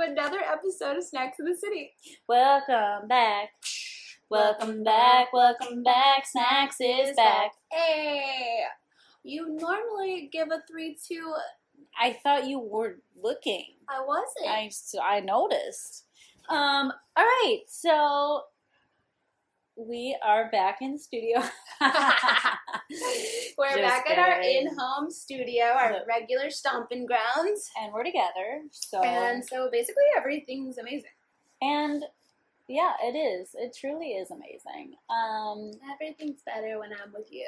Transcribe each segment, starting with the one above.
welcome back to another episode of Snacks in the City. Welcome back. Welcome back. Welcome back. Snacks is back. Hey, you normally give a three two. I thought you weren't looking. I wasn't. I noticed. Um. All right. So we are back in the studio. We're Just back at our in-home studio, our regular stomping grounds, and we're together. So and so basically everything's amazing. and yeah, it is. It truly is amazing. Um. Everything's better when I'm with you.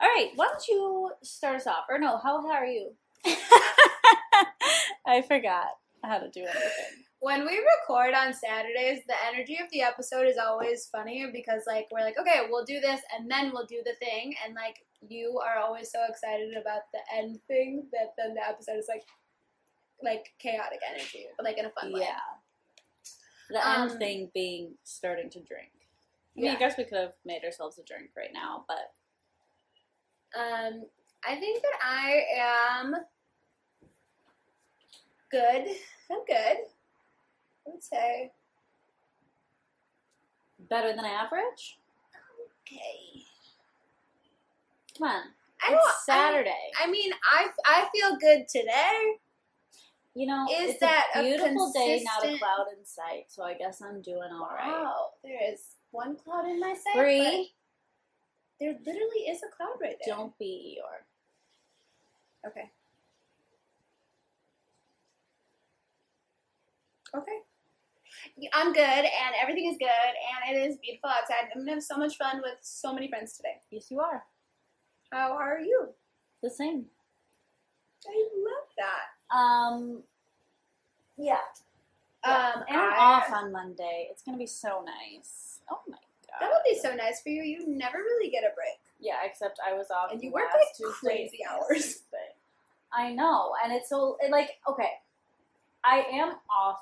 All right. Why don't you start us off? Or no? How are you? I forgot how to do anything. When we record on Saturdays, the energy of the episode is always funny because like we're like, okay, we'll do this and then we'll do the thing and like you are always so excited about the end thing that then the episode is like like chaotic energy, but like in a fun way. Yeah. The end Um, thing being starting to drink. I mean, Yeah. I guess we could have made ourselves a drink right now, but Um I think that I am good. I'm good. I would say better than average. okay. Come on, I it's Saturday. I, I mean, I I feel good today. you know, is it's that a a beautiful day, not a cloud in sight. So I guess I'm doing all right. Wow, there is one cloud in my sight. Three. There literally is a cloud right there. Don't be Eeyore. Okay. Okay. Yeah, I'm good, and everything is good, and it is beautiful outside. I'm gonna have so much fun with so many friends today. Yes, you are. How are you? The same. I love that. Um. Yeah. Um, and I'm I- off on Monday. It's gonna be so nice. Oh my god. That would be so nice for you. You never really get a break. Yeah, except I was off. And you work, like, Tuesday crazy hours. Tuesday. I know, and it's so it, like okay, I am off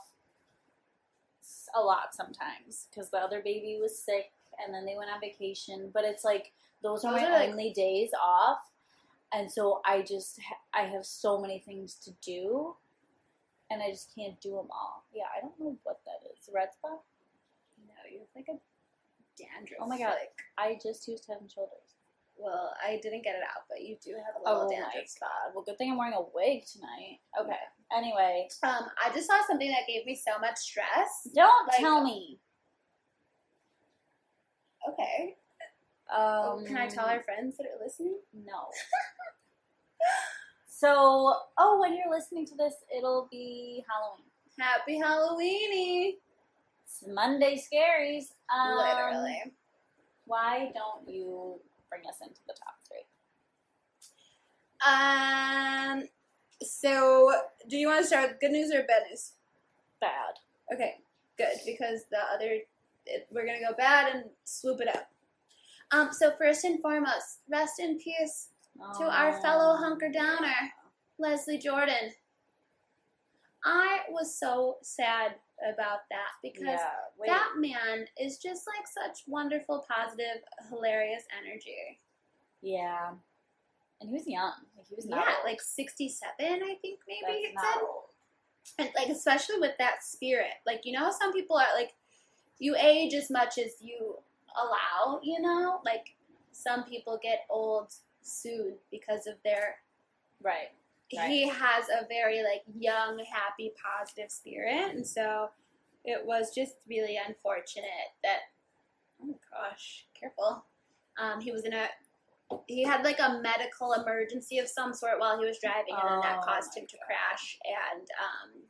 a lot sometimes because the other baby was sick, and then they went on vacation. But it's like those are my are, like- only days off, and so I just ha- I have so many things to do, and I just can't do them all. Yeah, I don't know what that is. Red spot. No, you have like a dandruff. Oh my God. I just used Head and Shoulders. Well, I didn't get it out, but you do have a Oh little my dandruff spot. Well, good thing I'm wearing a wig tonight. Okay. Anyway, Um, I just saw something that gave me so much stress. don't Like- tell me. Okay. Um, Oh, Can I tell our friends that are listening? No. so, oh, when you're listening to this, it'll be Halloween. Happy Halloweeny! It's Monday Scaries. Um, Literally. Why don't you bring us into the top three? Um. So, do you want to start with good news or bad news? Bad. Okay, good because the other it, we're gonna go bad and swoop it up. Um. So first and foremost, rest in peace to our fellow hunker downer, Leslie Jordan. I was so sad about that because Yeah. That man is just like such wonderful, positive, hilarious energy. yeah. And he was young. Like he was not yeah, old. like sixty-seven, I think maybe That's it not said. old. and like especially with that spirit like you know how some people are like you age as much as you allow you know like some people get old soon because of their Right. Right. he has a very like young happy positive spirit and so it was just really unfortunate that oh my gosh careful. Um, he was in a he had like a medical emergency of some sort while he was driving and then that Oh caused him to God. crash and um,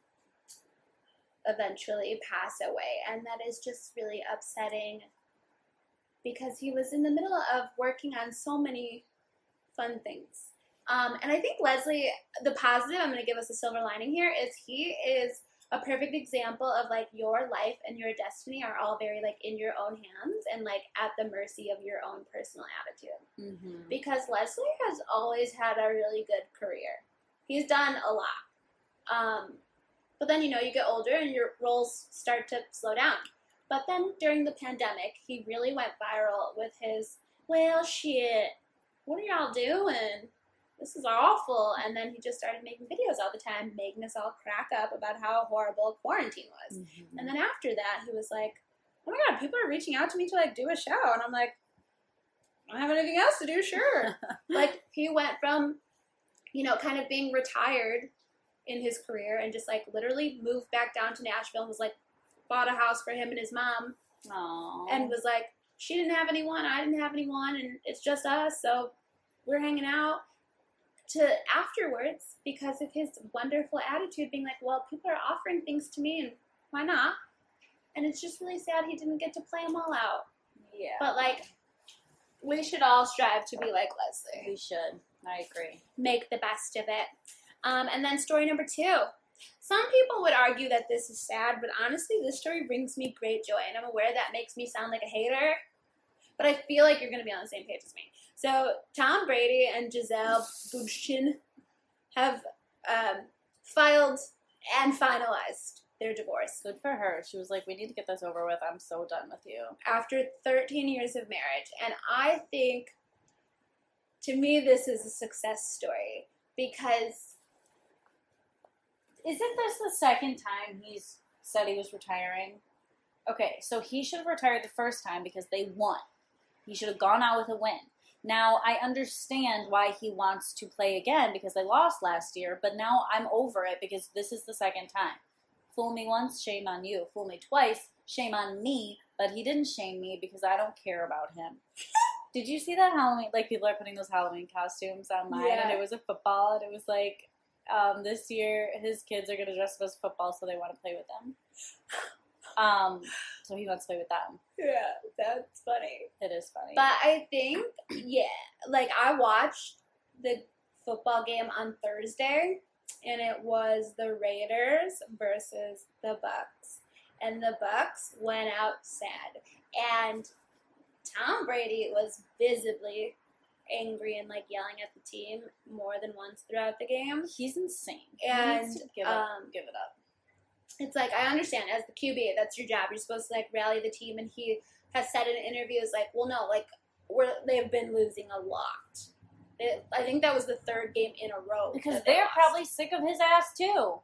eventually pass away. And that is just really upsetting because he was in the middle of working on so many fun things. Um, and I think Leslie, the positive, I'm going to give us a silver lining here, is he is a perfect example of like your life and your destiny are all very like in your own hands and like at the mercy of your own personal attitude. Mm-hmm. Because Leslie has always had a really good career. He's done a lot. Um, but then, you know, you get older and your roles start to slow down. But then during the pandemic, he really went viral with his, well, shit, what are y'all doing? This is awful. And then he just started making videos all the time, making us all crack up about how horrible quarantine was. Mm-hmm. And then after that, he was like, "Oh my god, people are reaching out to me to like do a show," and I'm like, "I don't have anything else to do. Sure." like he went from, you know, kind of being retired in his career and just like literally moved back down to Nashville and was like bought a house for him and his mom Aw. and was like, she didn't have anyone, I didn't have anyone, and it's just us, so we're hanging out. To afterwards, because of his wonderful attitude, being like, well, people are offering things to me, and why not? And it's just really sad he didn't get to play them all out. yeah, But like, we should all strive to be like Leslie, we should. I agree. make the best of it. Um, and then story number two. Some people would argue that this is sad, but honestly, this story brings me great joy, and I'm aware that makes me sound like a hater. But I feel like you're going to be on the same page as me. So Tom Brady and Gisele Bündchen have um, filed and finalized their divorce Good for her. She was like, "We need to get this over with. I'm so done with you." after 13 years of marriage. And I think, to me, this is a success story because Isn't this the second time he's said he was retiring? Okay, so he should have retired the first time because they won. He should have gone out with a win. Now I understand why he wants to play again because they lost last year, but now I'm over it because this is the second time. Fool me once, shame on you. Fool me twice, shame on me. But he didn't shame me because I don't care about him. Did you see that Halloween? Like people are putting those Halloween costumes online, and it was a football, and it was like um, this year his kids are gonna dress up as football, so they want to play with them. Um, so he wants to play with them. yeah, that's funny. It is funny. But I think, yeah, like I watched the football game on Thursday, and it was the Raiders versus the Bucs, and the Bucs went out sad, and Tom Brady was visibly angry and like yelling at the team more than once throughout the game. he's insane. He And, to give up. um, Give it up. It's like I understand as the QB, that's your job. You're supposed to like rally the team, and he has said in interviews like, "Well, no, like we're they've been losing a lot." It, I think that was the third game in a row Because they they're lost. probably sick of his ass too.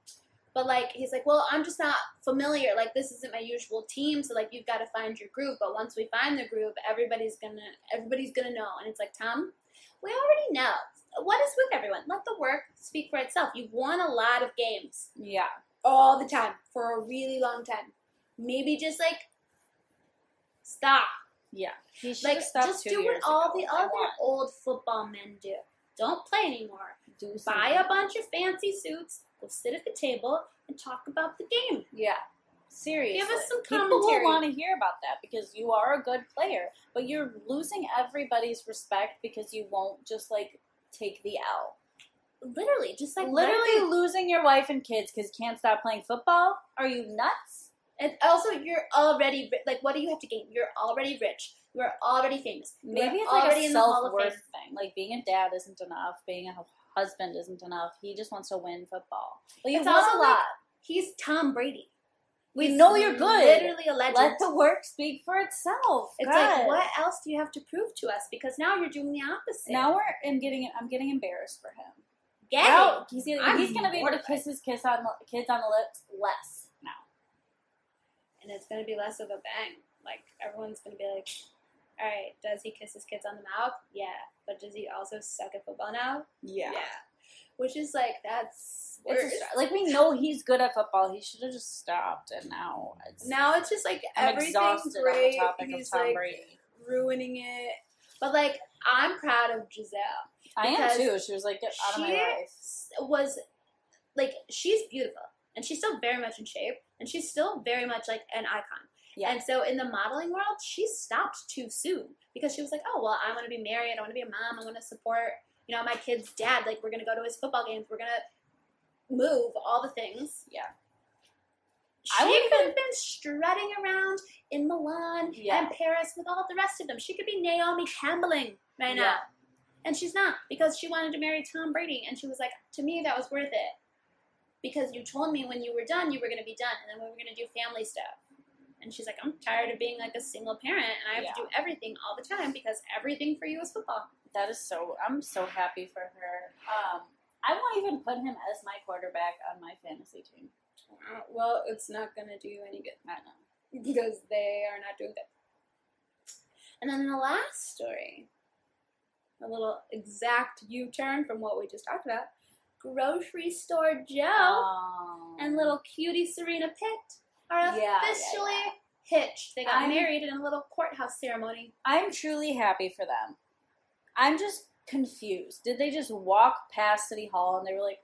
But like he's like, "Well, I'm just not familiar. Like this isn't my usual team, so like you've got to find your groove. But once we find the groove, everybody's gonna everybody's gonna know." And it's like, Tom, we already know. What is with everyone? Let the work speak for itself. You've won a lot of games Yeah. All the time for a really long time. Maybe just like stop. Yeah. He should Like stopped just do what all ago. the other old football men do. Don't play anymore. Do Buy a bunch of fancy suits, go sit at the table and talk about the game. Yeah. Seriously. Give us some commentary. People will want to hear about that because you are a good player, but you're losing everybody's respect because you won't just like take the L. Literally, just like Literally losing your wife and kids because you can't stop playing football? Are you nuts? And also, you're already ri- like, what do you have to gain? You're already rich. You're already famous. You're Maybe it's like a in the Hall self worth thing. Like being a dad isn't enough, being a husband isn't enough. He just wants to win football. Well, you It's also a like- lot. He's Tom Brady. We He's know you're good. Literally a legend. Let the work speak for itself. It's God. like, what else do you have to prove to us? Because now you're doing the opposite. Now we're I'm getting I'm getting embarrassed for him. Gay. Now he's gonna, he's gonna be able to kiss his kiss on the, kids on the lips less now. and it's gonna be less of a bang. Like everyone's gonna be like, "All right, does he kiss his kids on the mouth? Yeah, but does he also suck at football now? Yeah. Which is like that's worse. like we know he's good at football. He should have just stopped, and now it's now it's just like I'm everything's exhausted great. the topic he's of Tom like Brady. ruining it. But like, I'm proud of Gisele. I am too. She was like, "Get out of my life." was like she's beautiful and she's still very much in shape and she's still very much like an icon. Yeah. And so in the modeling world, she stopped too soon because she was like, "Oh well, I want to be married. I want to be a mom. I want to support, you know, my kid's dad. Like we're gonna go to his football games. We're gonna move all the things." Yeah. She I could have been strutting around in Milan Yeah. and Paris with all the rest of them. She could be Naomi Campbelling right Yeah. now. And she's not because she wanted to marry Tom Brady. And she was like, to me, that was worth it. Because you told me when you were done, you were going to be done. And then we were going to do family stuff. And she's like, I'm tired of being like a single parent and I have to do everything all the time because everything for you is football. That is so. I'm so happy for her. Um, I won't even put him as my quarterback on my fantasy team. Well, it's not going to do you any good I know. because they are not doing good. And then the last story, a little exact U turn from what we just talked about. Grocery store Joe Oh. and little cutie Serena Pitt are Yeah, yeah, officially yeah. hitched. They got I'm- married in a little courthouse ceremony. I'm truly happy for them. I'm just confused. Did they just walk past City Hall and they were like,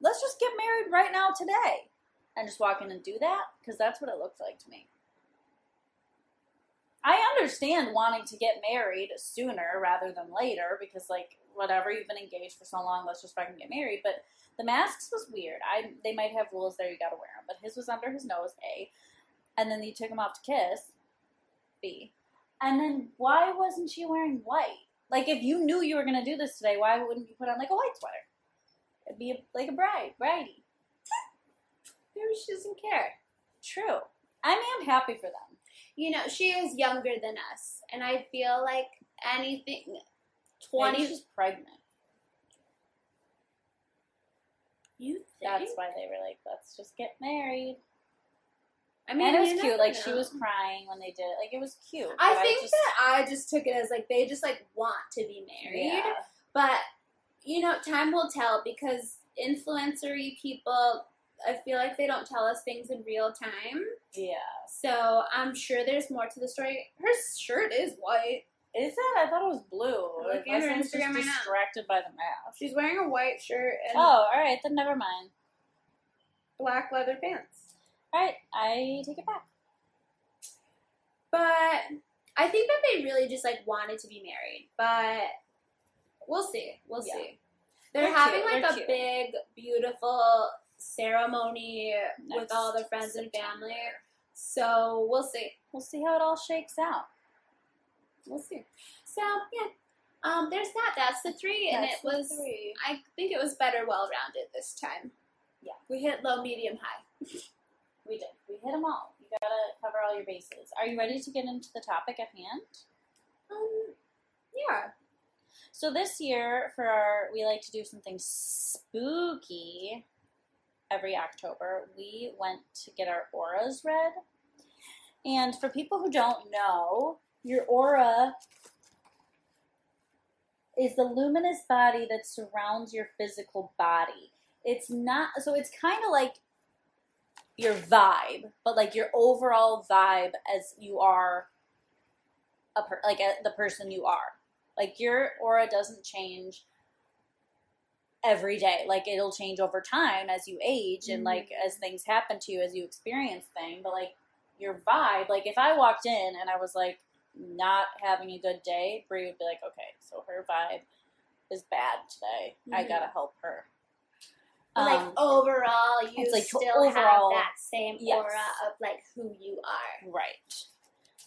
let's just get married right now today? And just walk in and do that? Because that's what it looked like to me. I understand wanting to get married sooner rather than later because, like, whatever, you've been engaged for so long, let's just fucking get married. But the masks was weird. I They might have rules there, you gotta wear them. But his was under his nose, A. And then you took him off to kiss, B. And then why wasn't she wearing white? Like if you knew you were gonna do this today, why wouldn't you put on like a white sweater? It'd be a, like a bride, bridey. Maybe she doesn't care. True. I am happy for them. You know, she is younger than us, and I feel like anything Maybe twenty. she's pregnant. You think? That's why they were like, let's just get married. I mean, and it was cute. Like she was crying when they did it. Like it was cute. I think just, that I just took it as like they just like want to be married, yeah. but you know, time will tell because influencery people. I feel like they don't tell us things in real time. Yeah. So I'm sure there's more to the story. Her shirt is white. Is that? I thought it was blue. Look at her Instagram right now. distracted by the mask. She's wearing a white shirt and Oh, all right. Then never mind. black leather pants. All right, I take it back. But I think that they really just like wanted to be married. But we'll see. We'll Yeah. see. They're, They're having cute. like They're a cute. big, beautiful ceremony with all their friends and family. So we'll see. We'll see how it all shakes out. We'll see. So yeah. Um, there's that. That's the three, and That's it was. three. I think it was better, well-rounded this time. Yeah. we hit low, medium, high. We did. We hit them all. You gotta cover all your bases. Are you ready to get into the topic at hand? Um, yeah. So this year, for our, we like to do something spooky every October. We went to get our auras read, and for people who don't know, your aura is the luminous body that surrounds your physical body. It's not so. It's kind of like your vibe, but like your overall vibe as you are a per, like a, the person you are. Like your aura doesn't change every day. Like it'll change over time as you age and like as things happen to you as you experience things. But like your vibe, like if I walked in and I was like not having a good day, Brie would be like, okay, so her vibe is bad today. I Mhm. gotta help her. But, like Um, overall, you like, still overall- have that same Yes. aura of like who you are, right.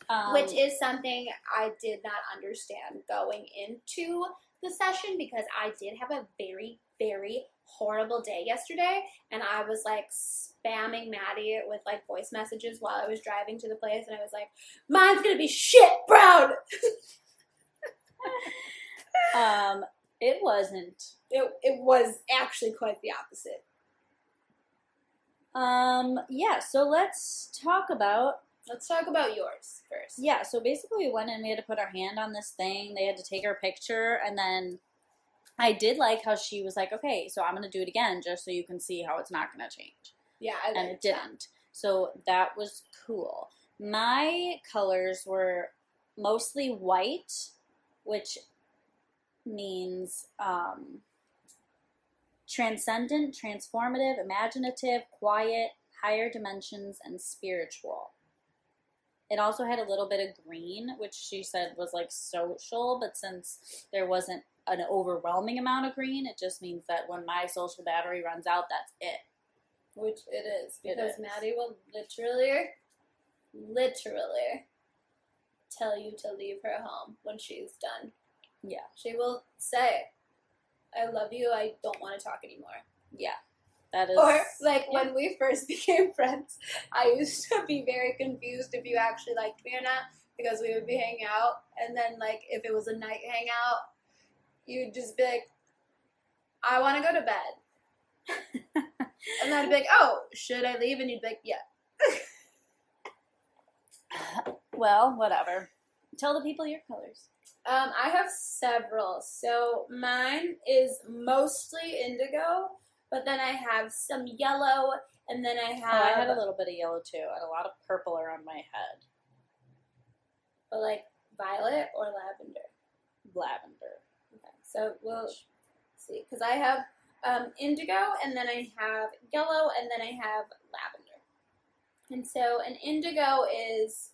Um, which is something I did not understand going into the session because I did have a very, very horrible day yesterday, and I was like spamming Maddie with like voice messages while I was driving to the place, and I was like, "Mine's gonna be shit brown." um, it wasn't. It it was actually quite the opposite. Um, yeah. So let's talk about Let's talk about yours first. Yeah, so basically we went in, we had to put our hand on this thing, they had to take our picture, and then I did like how she was like, okay, so I'm going to do it again just so you can see how it's not going to change. Yeah, I And it didn't. So that was cool. My colors were mostly white, which means um, transcendent, transformative, imaginative, quiet, higher dimensions, and spiritual. It also had a little bit of green, which she said was like social, but since there wasn't an overwhelming amount of green, it just means that when my social battery runs out, that's it. Which it is because is. Maddie will literally, literally tell you to leave her home when she's done. Yeah. She will say, "I love you. I don't want to talk anymore." Yeah. That is. Or like yeah. when we first became friends, I used to be very confused if you actually liked me or not because we would be hanging out, and then like if it was a night hangout, you'd just be like, "I want to go to bed," and I'd be like, "Oh, should I leave?" And you'd be like, "Yeah." well, whatever. Tell the people your colors. Um, I have several. So mine is mostly indigo, but then I have some yellow, and then I Oh, have I had a little bit of yellow too, and a lot of purple around my head. but like violet or lavender. Lavender. So we'll see because I have um, indigo, and then I have yellow, and then I have lavender. And so an indigo is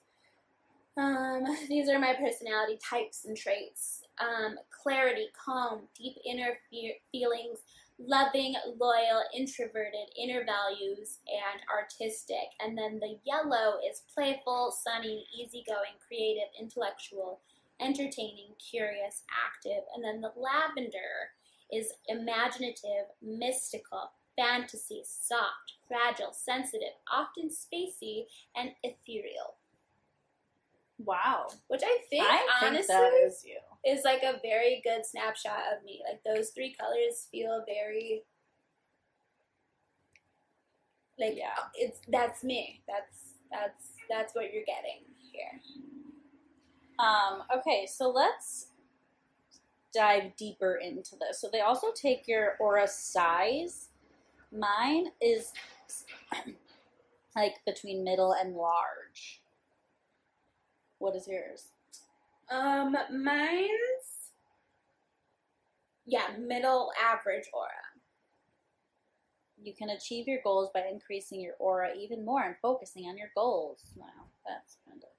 um, these are my personality types and traits: um, clarity, calm, deep inner fe- feelings, loving, loyal, introverted, inner values, and artistic. And then the yellow is playful, sunny, easygoing, creative, intellectual, entertaining, curious, active. And then the lavender is imaginative, mystical, fantasy, soft, fragile, sensitive, often spacey, and ethereal. Wow. Which I think, I think honestly, is you. is like a very good snapshot of me. Like those three colors feel very like Yeah. it's that's me. That's that's that's what you're getting here. Um, okay, so let's dive deeper into this. So they also take your aura size. Mine is like between middle and large. What is yours? Um mine's yeah, middle average aura. You can achieve your goals by increasing your aura even more and focusing on your goals. Wow, that's kind of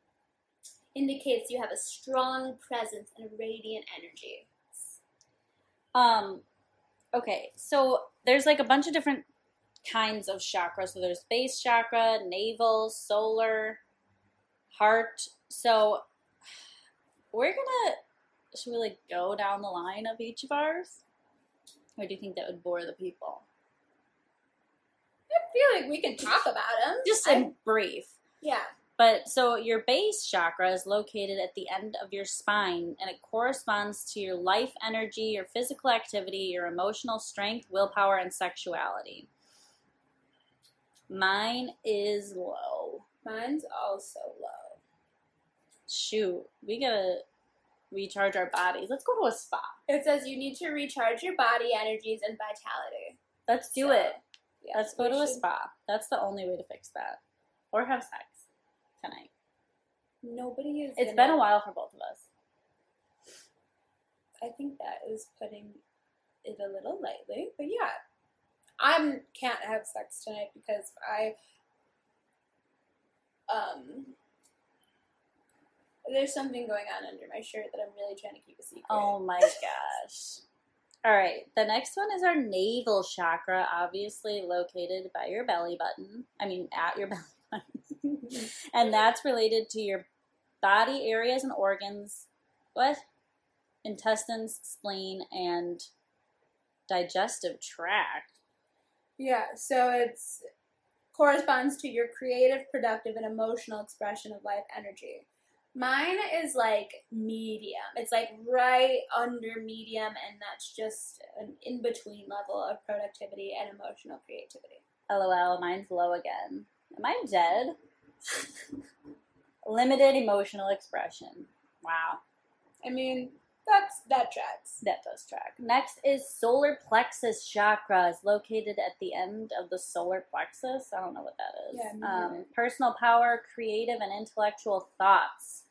Indicates you have a strong presence and a radiant energy. Um, okay, so there's like a bunch of different kinds of chakras. So there's base chakra, navel, solar, heart. So we're gonna should we like go down the line of each of ours, or do you think that would bore the people? I feel like we can talk about them. Just I- in brief. yeah. But so your base chakra is located at the end of your spine and it corresponds to your life energy, your physical activity, your emotional strength, willpower, and sexuality. Mine is low. Mine's also low. Shoot, we gotta recharge our bodies. Let's go to a spa. It says you need to recharge your body energies and vitality. Let's do So, it. Yeah, Let's go to a spa. That's the only way to fix that. Or have sex tonight. Nobody is. It's been a while for both of us. I think that is putting it a little lightly, but yeah, I can't have sex tonight because I um. There's something going on under my shirt that I'm really trying to keep a secret. Oh my gosh. All right, the next one is our navel chakra, obviously located by your belly button. I mean, at your belly and that's related to your body areas and organs. What? Intestines, spleen, and digestive tract. Yeah, so it's corresponds to your creative, productive, and emotional expression of life energy. Mine is like medium. It's like right under medium, and that's just an in between level of productivity and emotional creativity. LOL, mine's low again. Am I dead? Limited emotional expression. Wow. I mean, that's that tracks. That does track. Next is solar plexus chakra. is located at the end of the solar plexus. I don't know what that is. Yeah, um, personal power, creative and intellectual thoughts.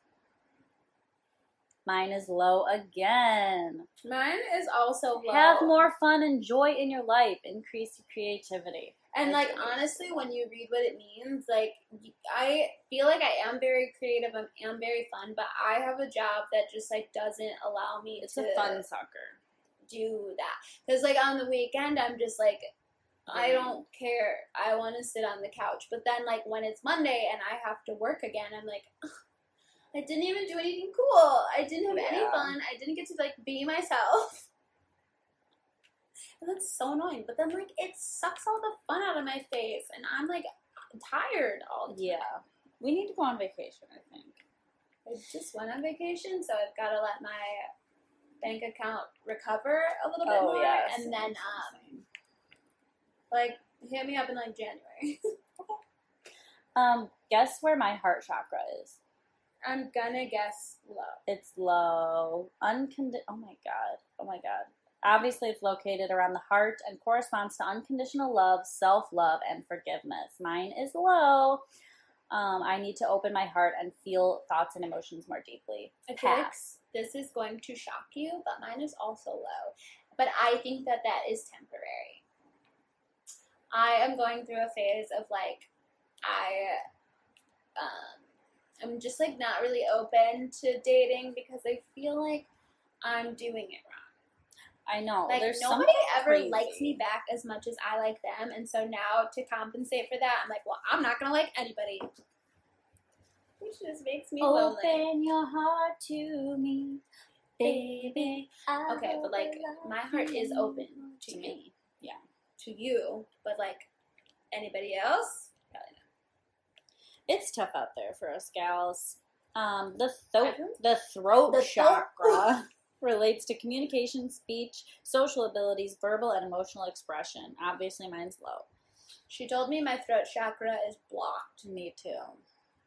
Mine is low again. Mine is also low. Have more fun and joy in your life. Increase your creativity. And like honestly, when you read what it means, like I feel like I am very creative. I am very fun, but I have a job that just like doesn't allow me It's to a fun soccer do that. Because like on the weekend, I'm just like, I don't care. I want to sit on the couch. But then like when it's Monday and I have to work again, I'm like, "Ugh, I didn't even do anything cool. I didn't have any fun. I didn't get to like be myself. And that's so annoying. But then, like, it sucks all the fun out of my face, and I'm like tired all the time. Yeah. We need to go on vacation, I think. I just went on vacation, so I've got to let my bank account recover a little bit Oh, more, yeah. and then um, like hit me up in like January. Um, guess where my heart chakra is? I'm gonna guess low. It's low. Uncondi- Oh my god. Oh my god. Obviously, it's located around the heart and corresponds to unconditional love, self love, and forgiveness. Mine is low. Um, I need to open my heart and feel thoughts and emotions more deeply. I feel like Pass. this is going to shock you, but mine is also low. But I think that that is temporary. I am going through a phase of like, I, um, I'm just like not really open to dating because I feel like I'm doing it wrong. I know. Like There's nobody ever crazy. likes me back as much as I like them, and so now to compensate for that, I'm like, well, I'm not gonna like anybody. Which just makes me lonely. Open your heart to me, baby. I Okay, but like my heart is open to me, Yeah. to you, but like anybody else, probably not. It's tough out there for us gals. Um, the throat, the throat The throat- chakra relates to communication, speech, social abilities, verbal and emotional expression. Obviously, mine's low. She told me my throat chakra is blocked. Me too.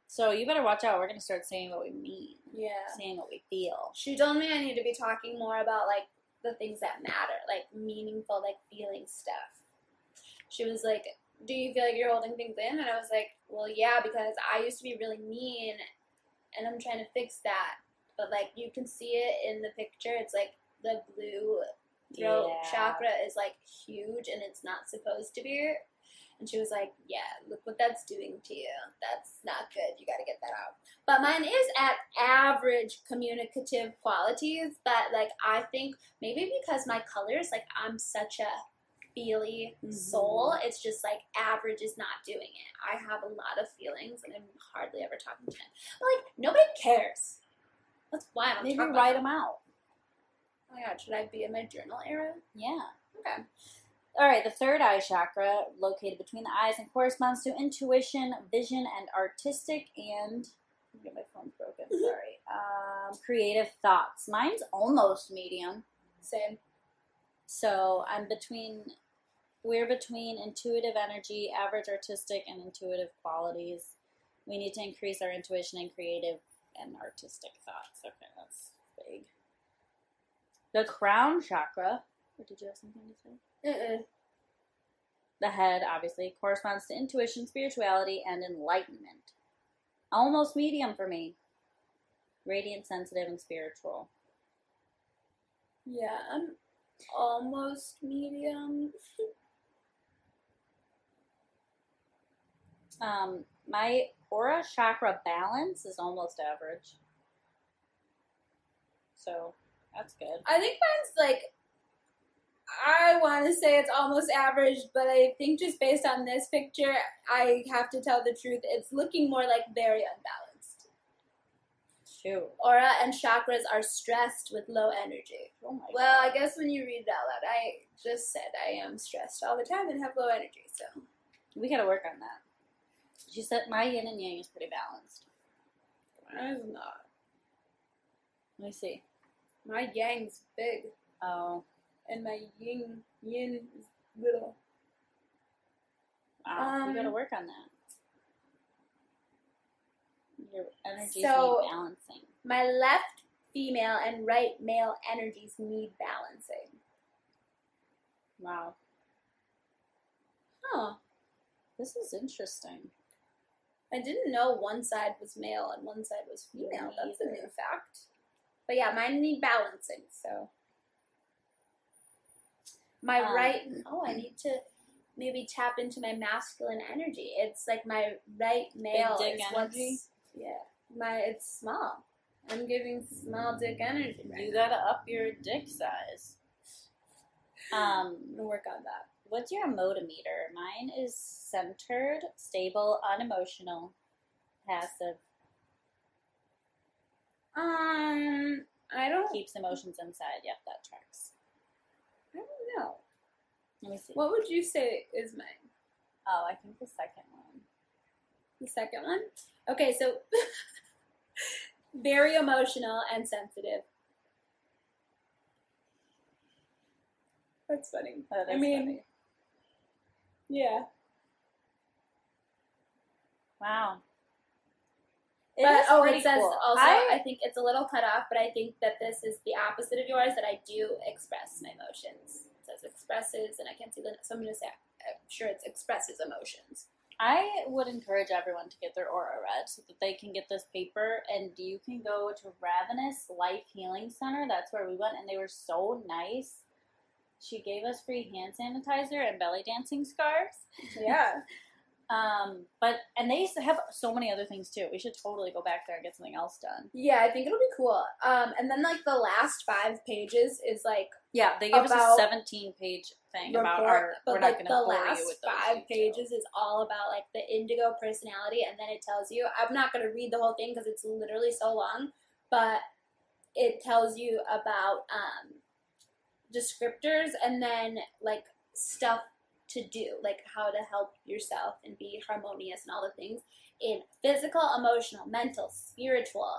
So you better watch out. We're gonna start saying what we mean, Yeah. saying what we feel. She told me I need to be talking more about like the things that matter, like meaningful, like feeling stuff. She was like, "Do you feel like you're holding things in?" And I was like, "Well, yeah, because I used to be really mean, and I'm trying to fix that." But like you can see it in the picture. It's like the blue throat Yeah. chakra is like huge, and it's not supposed to be. And she was like, "Yeah, look what that's doing to you. That's not good. You got to get that out." But mine is at average communicative qualities. But like I think maybe because my colors, like I'm such a feely Mhm. soul, it's just like average is not doing it. I have a lot of feelings, and I'm hardly ever talking to men. But like nobody cares. That's don't Maybe write them. them out. Oh my god, should I be in my journal era? Yeah. Okay. All right, the third eye chakra, located between the eyes and corresponds to intuition, vision, and artistic and. Get my phone's broken. Sorry. Um, creative thoughts. Mine's almost medium, Same. so I'm between. We're between intuitive energy, average artistic, and intuitive qualities. We need to increase our intuition and creative and artistic thoughts. Okay, that's big. The crown chakra. Or did you have something to say? Uh-uh. The head, obviously, corresponds to intuition, spirituality, and enlightenment. Almost medium for me. Radiant, sensitive, and spiritual. Yeah, I'm almost medium. Um, my aura chakra balance is almost average. So that's good. I think mine's like I want to say it's almost average, but I think just based on this picture, I have to tell the truth. It's looking more like very unbalanced. Shoot. Aura and chakras are stressed with low energy. Oh my Well, I guess when you read it out loud, I just said I am stressed all the time and have low energy. So we gotta work on that. She said my yin and yang is pretty balanced. mine's not. Let me see. My yang's big, Oh, and my yin yin is little. wow. Um, gotta work on that. Your energy's So- need balancing. My left female and right male energies need balancing. Wow. Huh. This is interesting. I didn't know one side was male and one side was female. Me That's a new fact. But yeah, mine need balancing, so. My Um, right, oh, I need to maybe tap into my masculine energy. It's like my right male dick is what's, yeah, my, it's small. I'm giving small dick energy right You now. gotta up your dick size. Um, I'm gonna work on that. What's your motimeter? Mine is centered, stable, unemotional, passive, Um, I don't, keeps emotions inside. Yep, that tracks. I don't know. Let me see. What would you say is mine? Oh, I think the second one. The second one? Okay, so very emotional and sensitive. That's funny. That I mean, funny. Yeah. wow. It but is oh, pretty it says cool. also. I, I, think it's a little cut off, but I think that this is the opposite of yours. That I do express my emotions. It says expresses, and I can't see the. So I'm gonna say. I'm sure it's expresses emotions. I would encourage everyone to get their aura read so that they can get this paper and you can go to Ravenous Life Healing Center. That's where we went and they were so nice. She gave us free hand sanitizer and belly dancing scarves. Yeah. Um, but and they used to have so many other things too. We should totally go back there and get something else done. Yeah, I think it'll be cool. Um, and then like the last five pages is like Yeah, they gave us a 17 page thing about report, our. but we're like not the to bore last you with those five details. pages is all about like the indigo personality, and then it tells you. I'm not gonna read the whole thing because it's literally so long, but it tells you about um, descriptors and then like stuff to do, like how to help yourself and be harmonious and all the things in physical, emotional, mental, spiritual,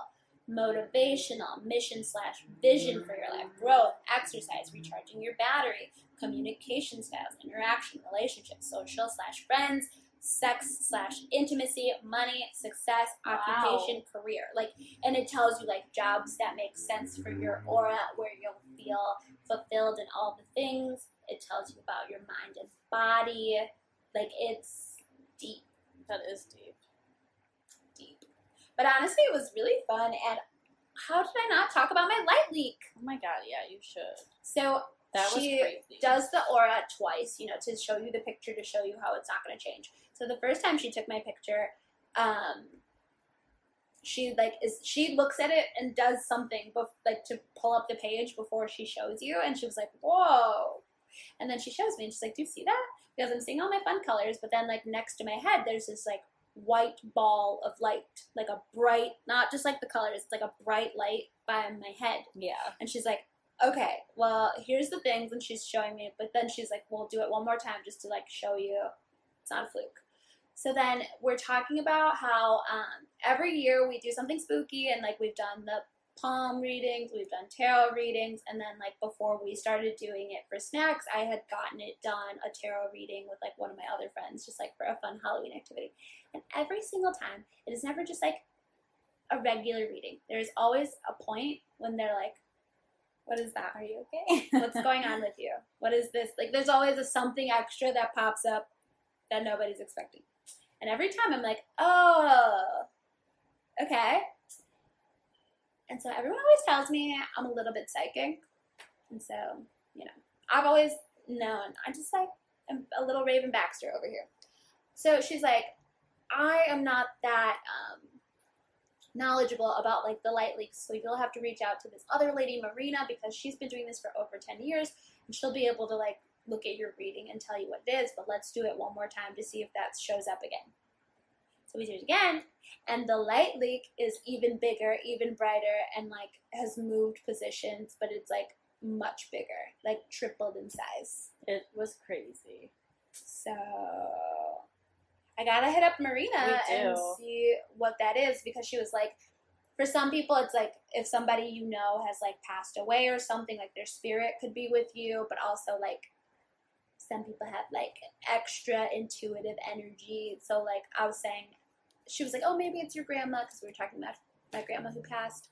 motivational, mission slash vision for your life, growth, exercise, recharging your battery, communication styles, interaction, relationships, social slash friends, sex slash intimacy, money, success, Wow. occupation, career. Like, and it tells you like jobs that make sense for your aura, where you'll feel fulfilled in all the things. It tells you about your mind and body. Like, it's deep, That is deep. deep. But honestly, it was really fun. And how did I not talk about my light leak? Oh my god, yeah, you should. So That was she crazy. does the aura twice, you know, to show you the picture to show you how it's not going to change. So the first time she took my picture, um, she like is she looks at it and does something, bef- like to pull up the page before she shows you, and she was like, "Whoa!" And then she shows me, and she's like, "Do you see that?" Because I'm seeing all my fun colors, but then like next to my head, there's this like white ball of light, like a bright, not just like the colors, it's like a bright light by my head. yeah. And she's like, okay, well, here's the things. And she's showing me, but then she's like, we'll do it one more time just to like show you it's not a fluke. So then we're talking about how um, every year we do something spooky, and like we've done the palm readings, we've done tarot readings, and then like before we started doing it for snacks, I had gotten it done a tarot reading with like one of my other friends, just like for a fun Halloween activity. And every single time, it is never just like a regular reading. There's always a point when they're like, "What is that? Are you okay? What's going on with you? What is this?" Like, there's always a something extra that pops up that nobody's expecting. And every time I'm like, "Oh, okay." And so everyone always tells me I'm a little bit psychic, and so you know, I've always known. I just like am a little Raven Baxter over here. So she's like, I am not that um, knowledgeable about like the light leaks, so you'll have to reach out to this other lady, Marina, because she's been doing this for over ten years, and she'll be able to like look at your reading and tell you what it is. But let's do it one more time to see if that shows up again. So we do it again, and the light leak is even bigger, even brighter, and like has moved positions, but it's like much bigger, like tripled in size. it was crazy. So I gotta hit up Marina and see what that is because she was like, for some people, it's like if somebody you know has like passed away or something, like their spirit could be with you, but also like some people have like extra intuitive energy. So like I was saying, she was like, oh maybe it's your grandma because we were talking about my grandma who passed.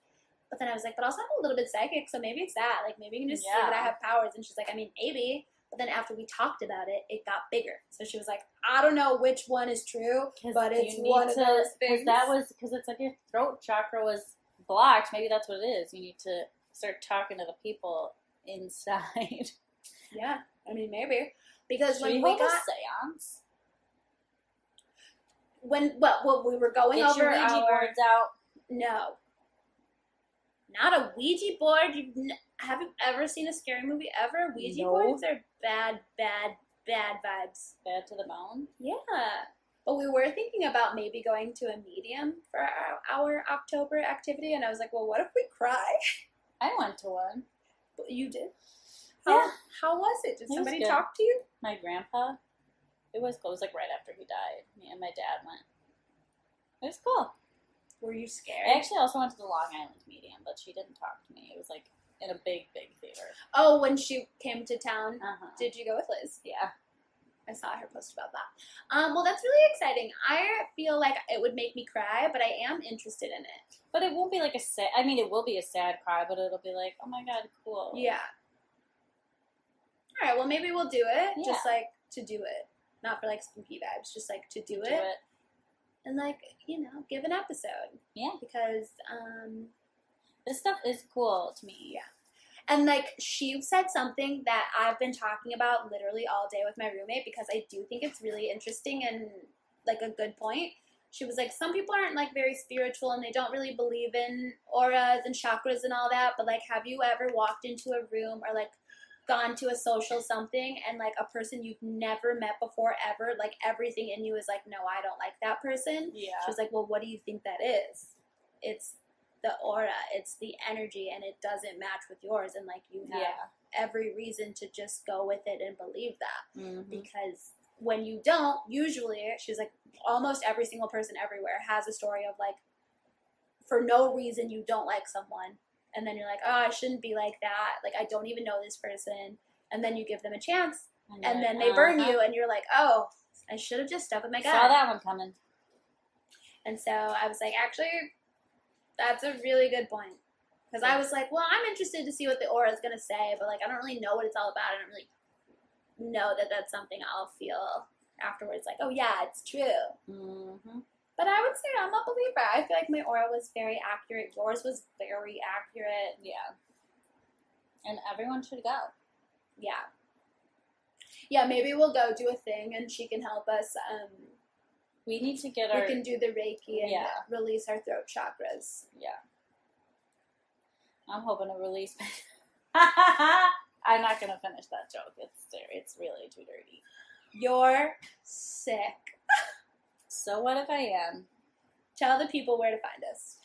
But then I was like, but also I'm a little bit psychic, so maybe it's that. Like maybe you can just see that I have powers. And she's like, I mean maybe. But then after we talked about it, it got bigger. So she was like, I don't know which one is true, but it's one of those things. That was because it's like your throat chakra was blocked. Maybe that's what it is. You need to start talking to the people inside. yeah, I mean maybe because Should when we we got a seance? when well, well we were going Get over your Ouija our boards out. no, not a Ouija board. You have you ever seen a scary movie ever. Ouija No. boards are bad, bad, bad vibes. Bad to the bone. Yeah. But we were thinking about maybe going to a medium for our, our October activity, and I was like, well, what if we cry? I went to one. But you did. How, Yeah. how was it? Did It somebody talk to you? My grandpa. It was cool. It was like right after he died. Me and my dad went. It was cool. Were you scared? I actually also went to the Long Island Medium, but she didn't talk to me. It was like in a big, big theater. Oh, when she came to town, Uh-huh. did you go with Liz? Yeah. I saw her post about that. Um, well, that's really exciting. I feel like it would make me cry, but I am interested in it. But it won't be like a sad. I mean, it will be a sad cry, but it'll be like, oh my god, cool. Yeah. All right. Well, maybe we'll do it. Yeah. Just like to do it, not for like spooky vibes. Just like to do, Do it, it. and like you know, give an episode. Yeah. Because um, This stuff is cool to me. Yeah. And like she said something that I've been talking about literally all day with my roommate because I do think it's really interesting and like a good point. She was like, some people aren't like very spiritual and they don't really believe in auras and chakras and all that. But like, have you ever walked into a room or like gone to a social something and like a person you've never met before ever, like everything in you is like, no, I don't like that person. Yeah. She was like, well, what do you think that is? It's the aura, it's the energy, and it doesn't match with yours. And like, you have Yeah. every reason to just go with it and believe that. Mhm. Because when you don't, usually, she's like, almost every single person everywhere has a story of like, for no reason, you don't like someone. And then you're like, oh, I shouldn't be like that. Like, I don't even know this person. And then you give them a chance, you're and then they burn uh-huh. you, and you're like, oh, I should have just stuck with my gut. Saw that one coming. And so I was like, actually, that's a really good point. Because I was like, well, I'm interested to see what the aura is going to say, but like, I don't really know what it's all about. I don't really know that that's something I'll feel afterwards. Like, oh, yeah, it's true. hmm But I would say I'm a believer. I feel like my aura was very accurate. Yours was very accurate. Yeah. And everyone should go. Yeah. Yeah, maybe we'll go do a thing and she can help us. Um, We need to get we our can do the Reiki and Yeah. release our throat chakras. yeah. I'm hoping to release. I'm not gonna finish that joke. It's it's really too dirty. You're sick. So what if I am? Tell the people where to find us.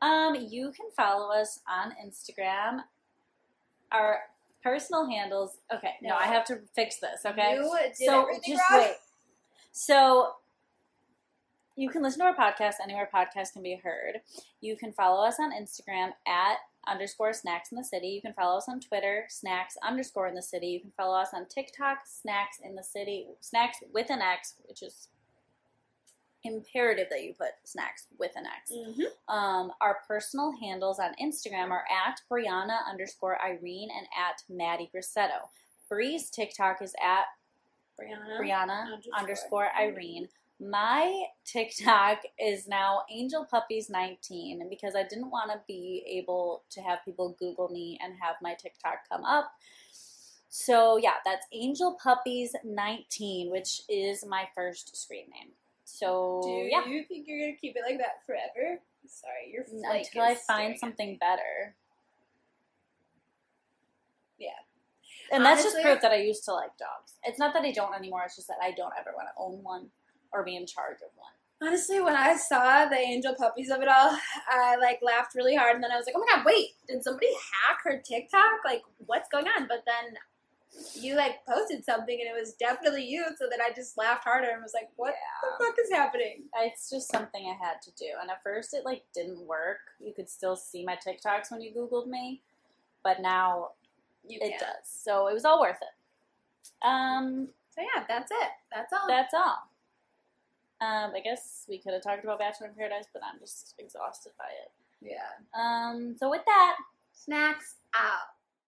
Um, you can follow us on Instagram. Our personal handles. Okay, no, No. I have to fix this. Okay, You did so just wrong. wait. So you can listen to our podcast anywhere podcasts can be heard. You can follow us on Instagram at underscore snacks in the city. You can follow us on Twitter, snacks underscore in the city. You can follow us on TikTok, snacks in the city, snacks with an X, which is imperative that you put snacks with an X. Mm-hmm. Um, our personal handles on Instagram are at Brianna underscore Irene and at Maddie Grissetto. Bree's TikTok is at Brianna. Brianna Underscore. underscore Irene. My TikTok is now Angel Puppies 19 because I didn't want to be able to have people Google me and have my TikTok come up. So yeah, that's Angel Puppies 19, which is my first screen name. So Do yeah, you think you're gonna keep it like that forever? Sorry, your flake until I find something better. Yeah. And that's just proof that I used to like dogs. It's not that I don't anymore, it's just that I don't ever want to own one or be in charge of one. Honestly, when I saw the angel puppies of it all, I like laughed really hard, and then I was like, "Oh my god, wait! Did somebody hack her TikTok? Like, what's going on?" But then you like posted something, and it was definitely you. So then I just laughed harder and was like, "What the fuck is happening?" It's just something I had to do. And at first it like didn't work. You could still see my TikToks when you Googled me. But now You it can. does. So it was all worth it. Um, So yeah, that's it. That's all. that's all. Um, I guess we could have talked about Bachelor in Paradise, but I'm just exhausted by it. yeah. Um, so with that, Snacks out.